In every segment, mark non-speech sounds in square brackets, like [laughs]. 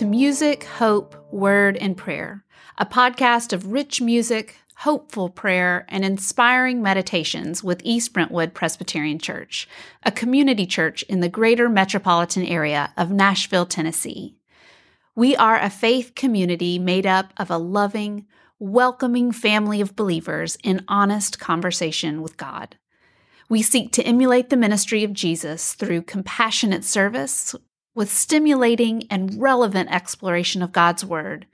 to Music, Hope, Word, and Prayer, a podcast of rich music, hopeful prayer, and inspiring meditations with East Brentwood Presbyterian Church, a community church in the greater metropolitan area of Nashville, Tennessee. We are a faith community made up of a loving, welcoming family of believers in honest conversation with God. We seek to emulate the ministry of Jesus through compassionate service with stimulating and relevant exploration of God's Word,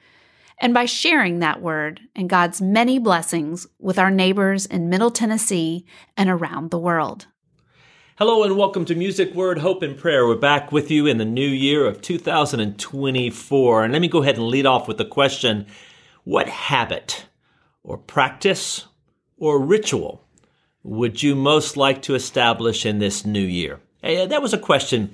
and by sharing that Word and God's many blessings with our neighbors in Middle Tennessee and around the world. Hello and welcome to Music, Word, Hope, and Prayer. We're back with you in the new year of 2024. And let me go ahead and lead off with the question What habit or practice or ritual would you most like to establish in this new year? Hey, that was a question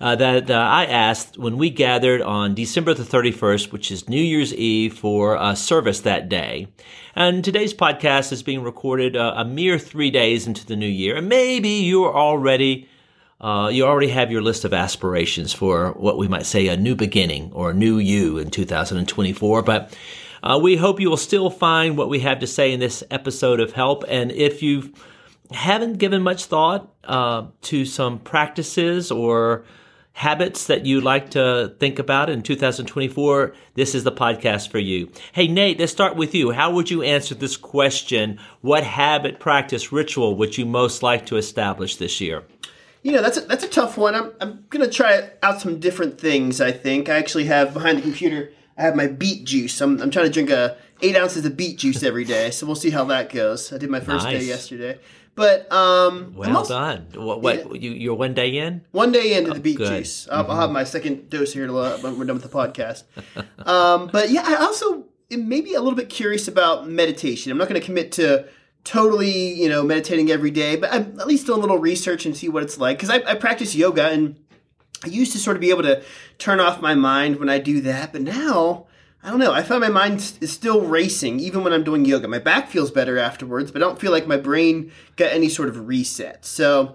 uh, that uh, I asked when we gathered on December the 31st, which is New Year's Eve, for a service that day. And today's podcast is being recorded uh, a mere three days into the new year. And maybe you're already. Uh, you already have your list of aspirations for what we might say a new beginning or a new you in 2024. But uh, we hope you will still find what we have to say in this episode of Help. And if you haven't given much thought to some practices or habits that you like to think about in 2024, this is the podcast for you. Hey, Nate, let's start with you. How would you answer this question? What habit, practice, ritual would you most like to establish this year? You know, that's a, that's a tough one. I'm, I'm going to try out some different things, I think. I actually have behind the computer, I have my beet juice. I'm, I'm trying to drink a eight ounces of beet juice every day, so we'll see how that goes. I did my first Nice. day yesterday. But um, I'm Well also- done. What, what you, you're one day in? One day into the beet good. Mm-hmm. juice. I'll, I'll have my second dose here till, when we're done with the podcast. um, but yeah, I also maybe a little bit curious about meditation. I'm not going to commit to totally, you know, meditating every day, but I'm at least doing a little research and see what it's like. Because I, I practice yoga and I used to sort of be able to turn off my mind when I do that, but now I don't know. I find my mind is still racing even when I'm doing yoga. My back feels better afterwards, but I don't feel like my brain got any sort of reset. So,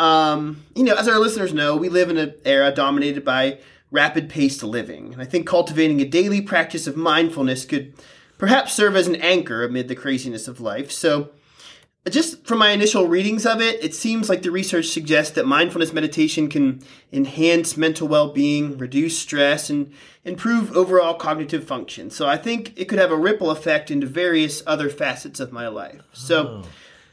um, you know, as our listeners know, we live in an era dominated by rapid paced living. And I think cultivating a daily practice of mindfulness could perhaps serve as an anchor amid the craziness of life. So, just from my initial readings of it, it seems like the research suggests that mindfulness meditation can enhance mental well being, reduce stress, and improve overall cognitive function. So I think it could have a ripple effect into various other facets of my life. So oh.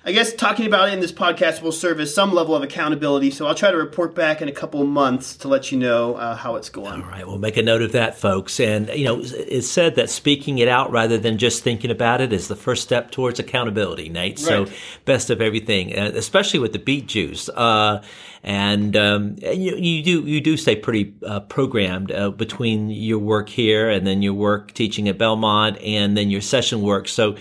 I guess talking about it in this podcast will serve as some level of accountability. So I'll try to report back in a couple of months to let you know uh, how it's going. All right, we'll make a note of that, folks. And, you know, it's said that speaking it out rather than just thinking about it is the first step towards accountability, Nate. So, best of everything, uh, especially with the beet juice. Uh, and um, and you, you do you do stay pretty uh, programmed uh, between your work here and then your work teaching at Belmont and then your session work. So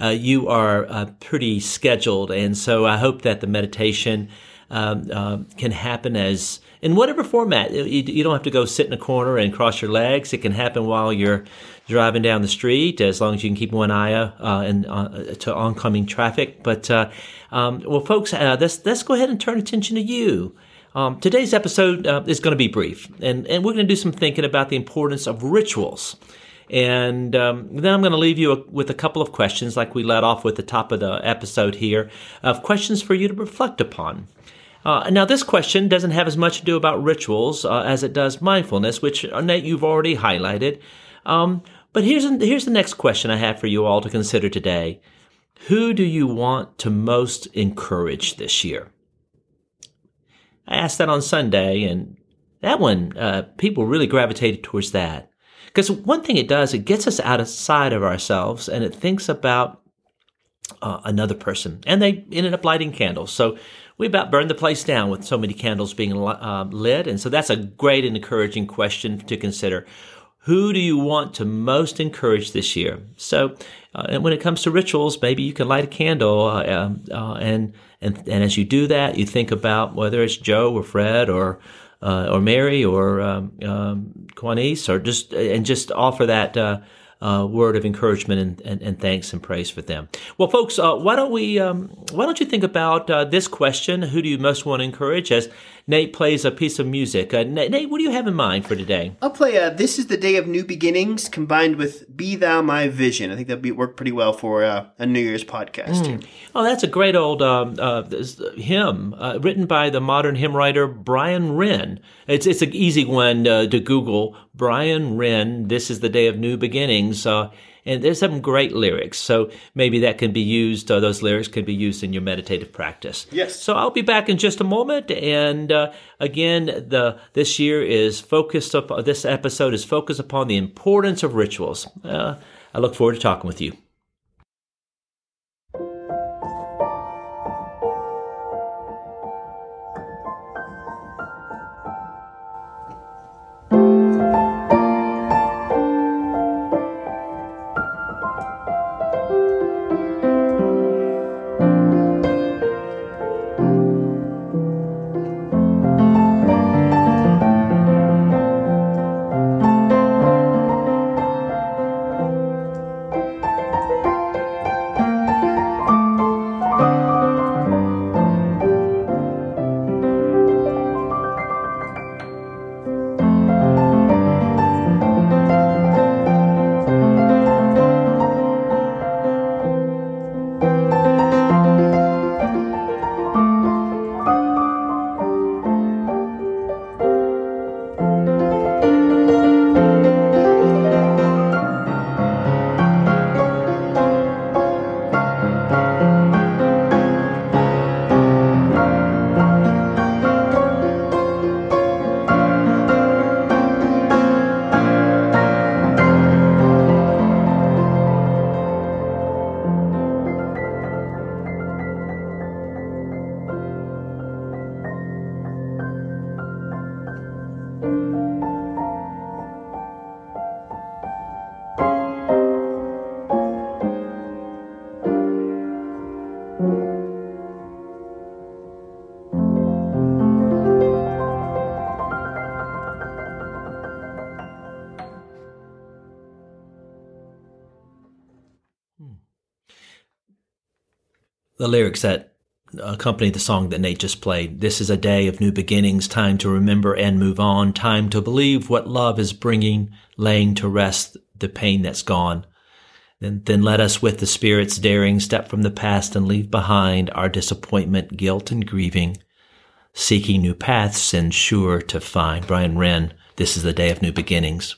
uh, you are uh, pretty scheduled, and so I hope that the meditation um, uh, can happen as in whatever format. You, you don't have to go sit in a corner and cross your legs. It can happen while you're driving down the street, as long as you can keep one eye uh, and uh, to oncoming traffic. But uh, um, well, folks, uh, let's let's go ahead and turn attention to you. Um, today's episode uh, is going to be brief, and, and we're going to do some thinking about the importance of rituals. And um, then I'm going to leave you with a couple of questions, like we let off with the top of the episode here, of questions for you to reflect upon. Uh, now, this question doesn't have as much to do about rituals uh, as it does mindfulness, which uh, Nate you've already highlighted. Um, but here's here's the next question I have for you all to consider today: Who do you want to most encourage this year? I asked that on Sunday, and that one uh, people really gravitated towards that because one thing it does, it gets us outside of ourselves, and it thinks about uh, another person, and they ended up lighting candles. So we about burned the place down with so many candles being uh, lit, and so that's a great and encouraging question to consider. Who do you want to most encourage this year? So, uh, and when it comes to rituals, maybe you can light a candle, uh, um, uh, and and and as you do that, you think about whether it's Joe or Fred or uh, or Mary or um, um, Quanice, or just and just offer that uh, uh, word of encouragement and, and, and, thanks and praise for them. Well, folks, uh, why don't we? Um, why don't you think about uh, this question? Who do you most want to encourage? As Nate plays a piece of music. Uh, Nate, what do you have in mind for today? I'll play uh, "This Is the Day of New Beginnings" combined with "Be Thou My Vision." I think that would be work pretty well for uh, a New Year's podcast. Mm. Oh, that's a great old um, hymn written by the modern hymn writer Brian Wren. It's it's an easy one to Google. Brian Wren. This is the day of new beginnings. Uh, and there's some great lyrics. So maybe that can be used, uh, those lyrics can be used in your meditative practice. Yes. So I'll be back in just a moment. And uh, again, the this year is focused up, this episode is focused upon the importance of rituals. Uh, I look forward to talking with you. The lyrics that accompany the song that Nate just played. This is a day of new beginnings, time to remember and move on, time to believe what love is bringing, laying to rest the pain that's gone. Then, then let us with the Spirit's daring step from the past and leave behind our disappointment, guilt, and grieving, seeking new paths and sure to find. Brian Wren, this is the day of new beginnings.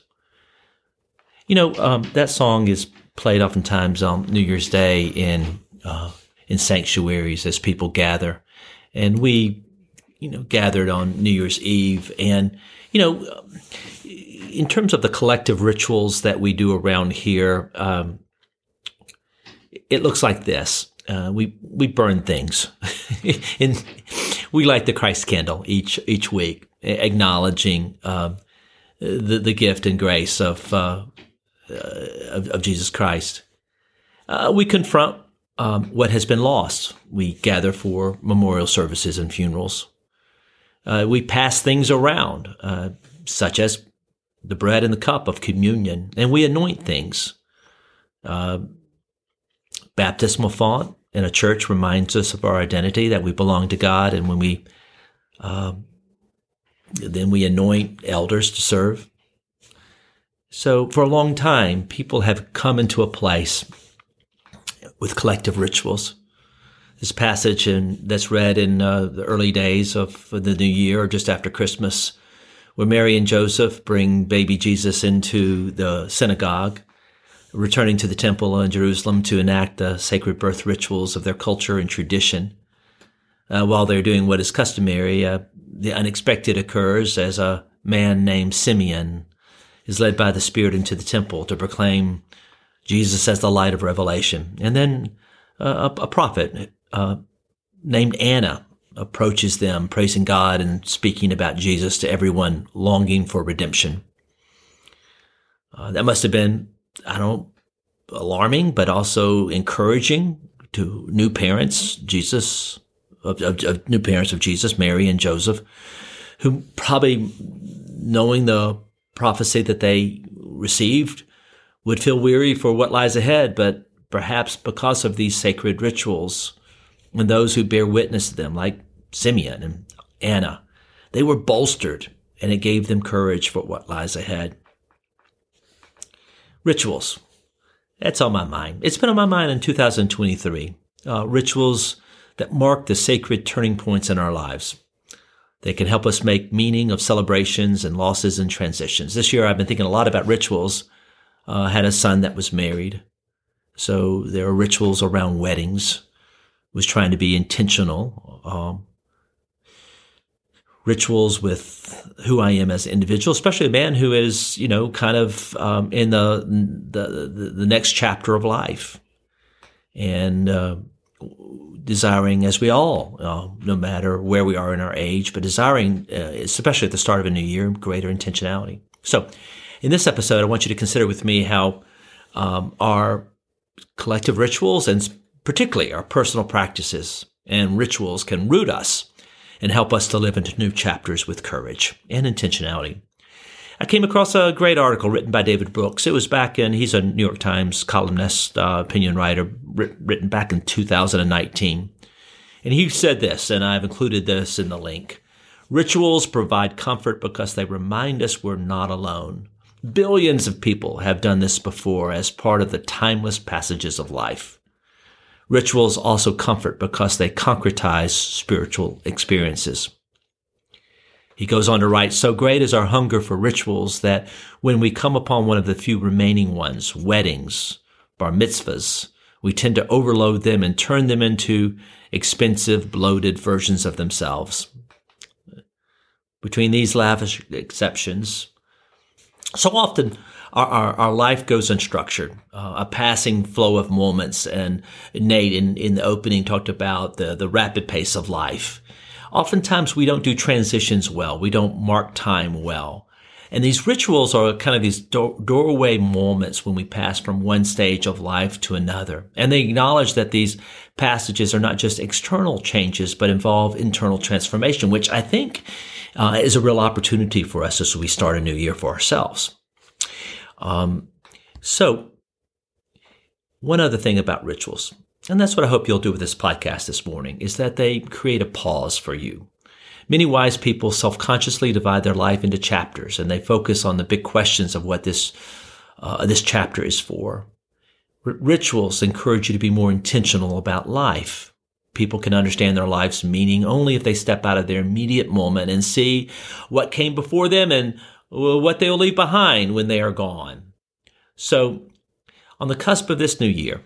You know, um, that song is played oftentimes on New Year's Day in uh, in sanctuaries as people gather. And we, you know, gathered on New Year's Eve. And, you know, in terms of the collective rituals that we do around here, um, it looks like this. Uh, we we burn things, [laughs] and we light the Christ candle each each week, acknowledging uh, the the gift and grace of uh, uh of, of, Jesus Christ. Uh, we confront um, what has been lost. We gather for memorial services and funerals. Uh, we pass things around, uh, such as the bread and the cup of communion, and we anoint things. Uh, baptismal font in a church reminds us of our identity that we belong to God, and when we um, then we anoint elders to serve. So for a long time, people have come into a place with collective rituals. This passage in, that's read in uh, the early days of the new year or just after Christmas, where Mary and Joseph bring baby Jesus into the synagogue, returning to the temple in Jerusalem to enact the sacred birth rituals of their culture and tradition. Uh, while they're doing what is customary, uh, the unexpected occurs as a man named Simeon is led by the Spirit into the temple to proclaim Jesus as the light of revelation. And then uh, a, a, prophet uh, named Anna approaches them, praising God and speaking about Jesus to everyone longing for redemption. Uh, that must have been, I don't alarming, but also encouraging to new parents, Jesus, of, of, of new parents of Jesus, Mary and Joseph, who probably knowing the prophecy that they received would feel weary for what lies ahead, but perhaps because of these sacred rituals and those who bear witness to them, like Simeon and Anna, they were bolstered and it gave them courage for what lies ahead. Rituals. That's on my mind. It's been on my mind in 2023. Uh, rituals that mark the sacred turning points in our lives. They can help us make meaning of celebrations and losses and transitions. This year, I've been thinking a lot about rituals. Uh, had a son that was married. So there are rituals around weddings. Was trying to be intentional. Um, rituals with who I am as an individual, especially a man who is, you know, kind of um, in the, the, the next chapter of life, and uh, desiring, as we all, uh, no matter where we are in our age, but desiring, uh, especially at the start of a new year, greater intentionality. So, in this episode, I want you to consider with me how um, our collective rituals and particularly our personal practices and rituals can root us and help us to live into new chapters with courage and intentionality. I came across a great article written by David Brooks. It was back in, he's a New York Times columnist, uh, opinion writer, written back in 2019. And he said this, and I've included this in the link. Rituals provide comfort because they remind us we're not alone. Billions of people have done this before as part of the timeless passages of life. Rituals also comfort because they concretize spiritual experiences. He goes on to write, So great is our hunger for rituals that when we come upon one of the few remaining ones, weddings, bar mitzvahs, we tend to overload them and turn them into expensive, bloated versions of themselves. Between these lavish exceptions, so often our, our, our, life goes unstructured, uh, a passing flow of moments. And Nate in, in the opening talked about the, the rapid pace of life. Oftentimes we don't do transitions well. We don't mark time well. And these rituals are kind of these do- doorway moments when we pass from one stage of life to another. And they acknowledge that these passages are not just external changes, but involve internal transformation, which I think uh, is a real opportunity for us as we start a new year for ourselves. Um, so, one other thing about rituals, and that's what I hope you'll do with this podcast this morning, is that they create a pause for you. Many wise people self-consciously divide their life into chapters, and they focus on the big questions of what this uh, this chapter is for. R- rituals encourage you to be more intentional about life. People can understand their life's meaning only if they step out of their immediate moment and see what came before them and what they'll leave behind when they are gone. So, on the cusp of this new year,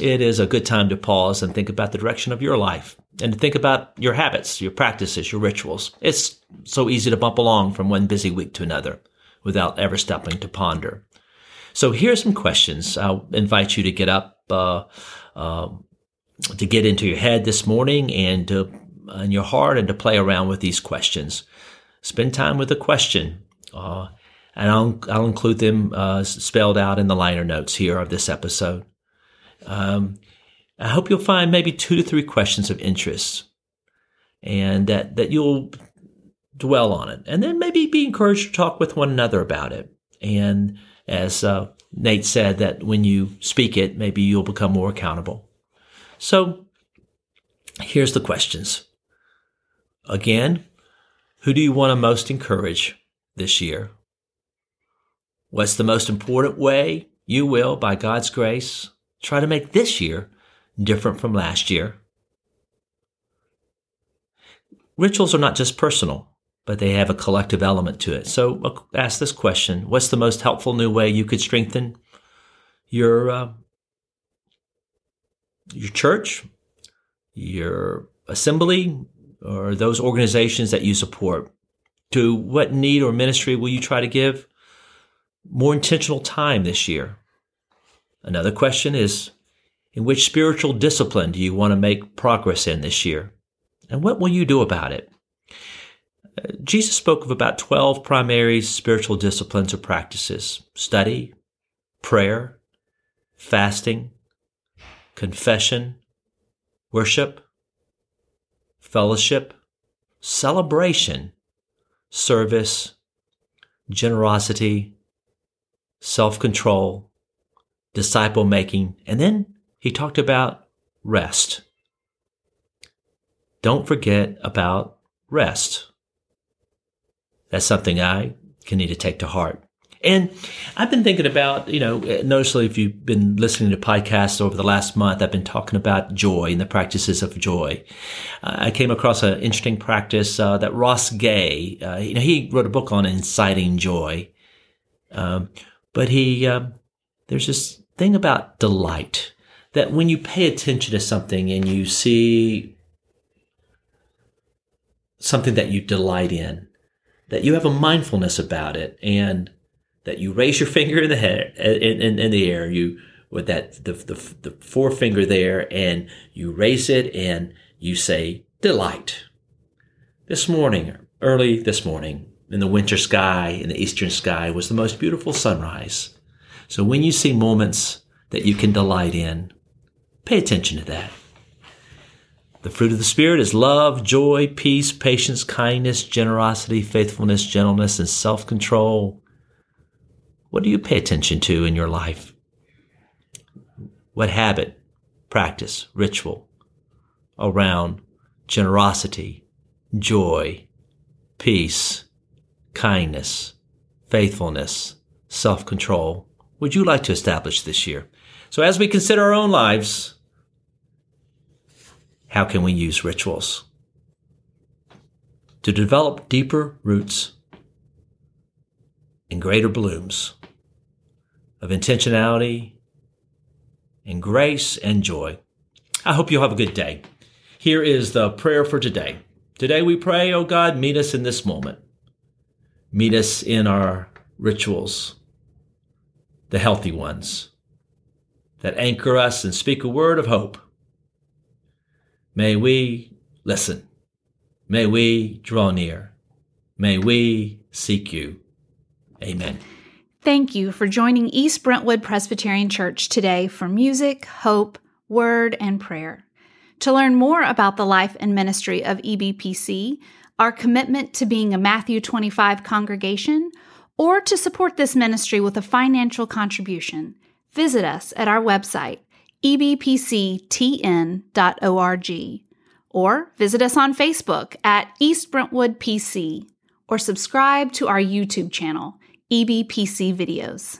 it is a good time to pause and think about the direction of your life and to think about your habits, your practices, your rituals. It's so easy to bump along from one busy week to another without ever stopping to ponder. So here are some questions. I'll invite you to get up, uh, uh, to get into your head this morning and to, in your heart and to play around with these questions. Spend time with a question uh, and I'll, I'll include them uh, spelled out in the liner notes here of this episode. Um, I hope you'll find maybe two to three questions of interest and that, that you'll dwell on it. And then maybe be encouraged to talk with one another about it. And as uh, Nate said, that when you speak it, maybe you'll become more accountable. So here's the questions. Again, who do you want to most encourage this year? What's the most important way you will, by God's grace, try to make this year different from last year? Rituals are not just personal, but they have a collective element to it. So uh, ask this question What's the most helpful new way you could strengthen your, uh, your church, your assembly, or those organizations that you support? to what need or ministry will you try to give more intentional time this year? Another question is in which spiritual discipline do you want to make progress in this year? And what will you do about it? Uh, Jesus spoke of about 12 primary spiritual disciplines or practices study, prayer, fasting, confession, worship, fellowship, celebration, service, generosity, self control, disciple making, and then he talked about rest. Don't forget about rest. That's something I can need to take to heart. And I've been thinking about, you know, noticeably if you've been listening to podcasts over the last month, I've been talking about joy and the practices of joy. Uh, I came across an interesting practice uh, that Ross Gay, uh, you know, he wrote a book on inciting joy. Um, but he, um, there's this thing about delight that when you pay attention to something and you see something that you delight in, that you have a mindfulness about it and that you raise your [laughs] finger in the head in, in, in the air you with that the, the, the forefinger there and you raise it and you say delight. This morning early this morning in the winter sky in the eastern sky was the most beautiful sunrise. So when you see moments that you can delight in pay attention to that the fruit of the Spirit is love, joy, peace, patience, kindness, generosity, faithfulness, gentleness, and self control. What do you pay attention to in your life? What habit, practice, ritual around generosity, joy, peace, kindness, faithfulness, self control would you like to establish this year? So, as we consider our own lives, how can we use rituals to develop deeper roots and greater blooms of intentionality and grace and joy. I hope you'll have a good day. Here is the prayer for today. Today we pray, oh God, meet us in this moment. Meet us in our rituals, the healthy ones that anchor us and speak a word of hope. May we listen. May we draw near. May we seek you. Amen. Thank you for joining East Brentwood Presbyterian Church today for music, hope, word, and prayer. To learn more about the life and ministry of EBPC, our commitment to being a Matthew 25 congregation, or to support this ministry with a financial contribution, visit us at our website, ebpctn.org, or visit us on Facebook at East Brentwood PC, or subscribe to our YouTube channel EBPC videos.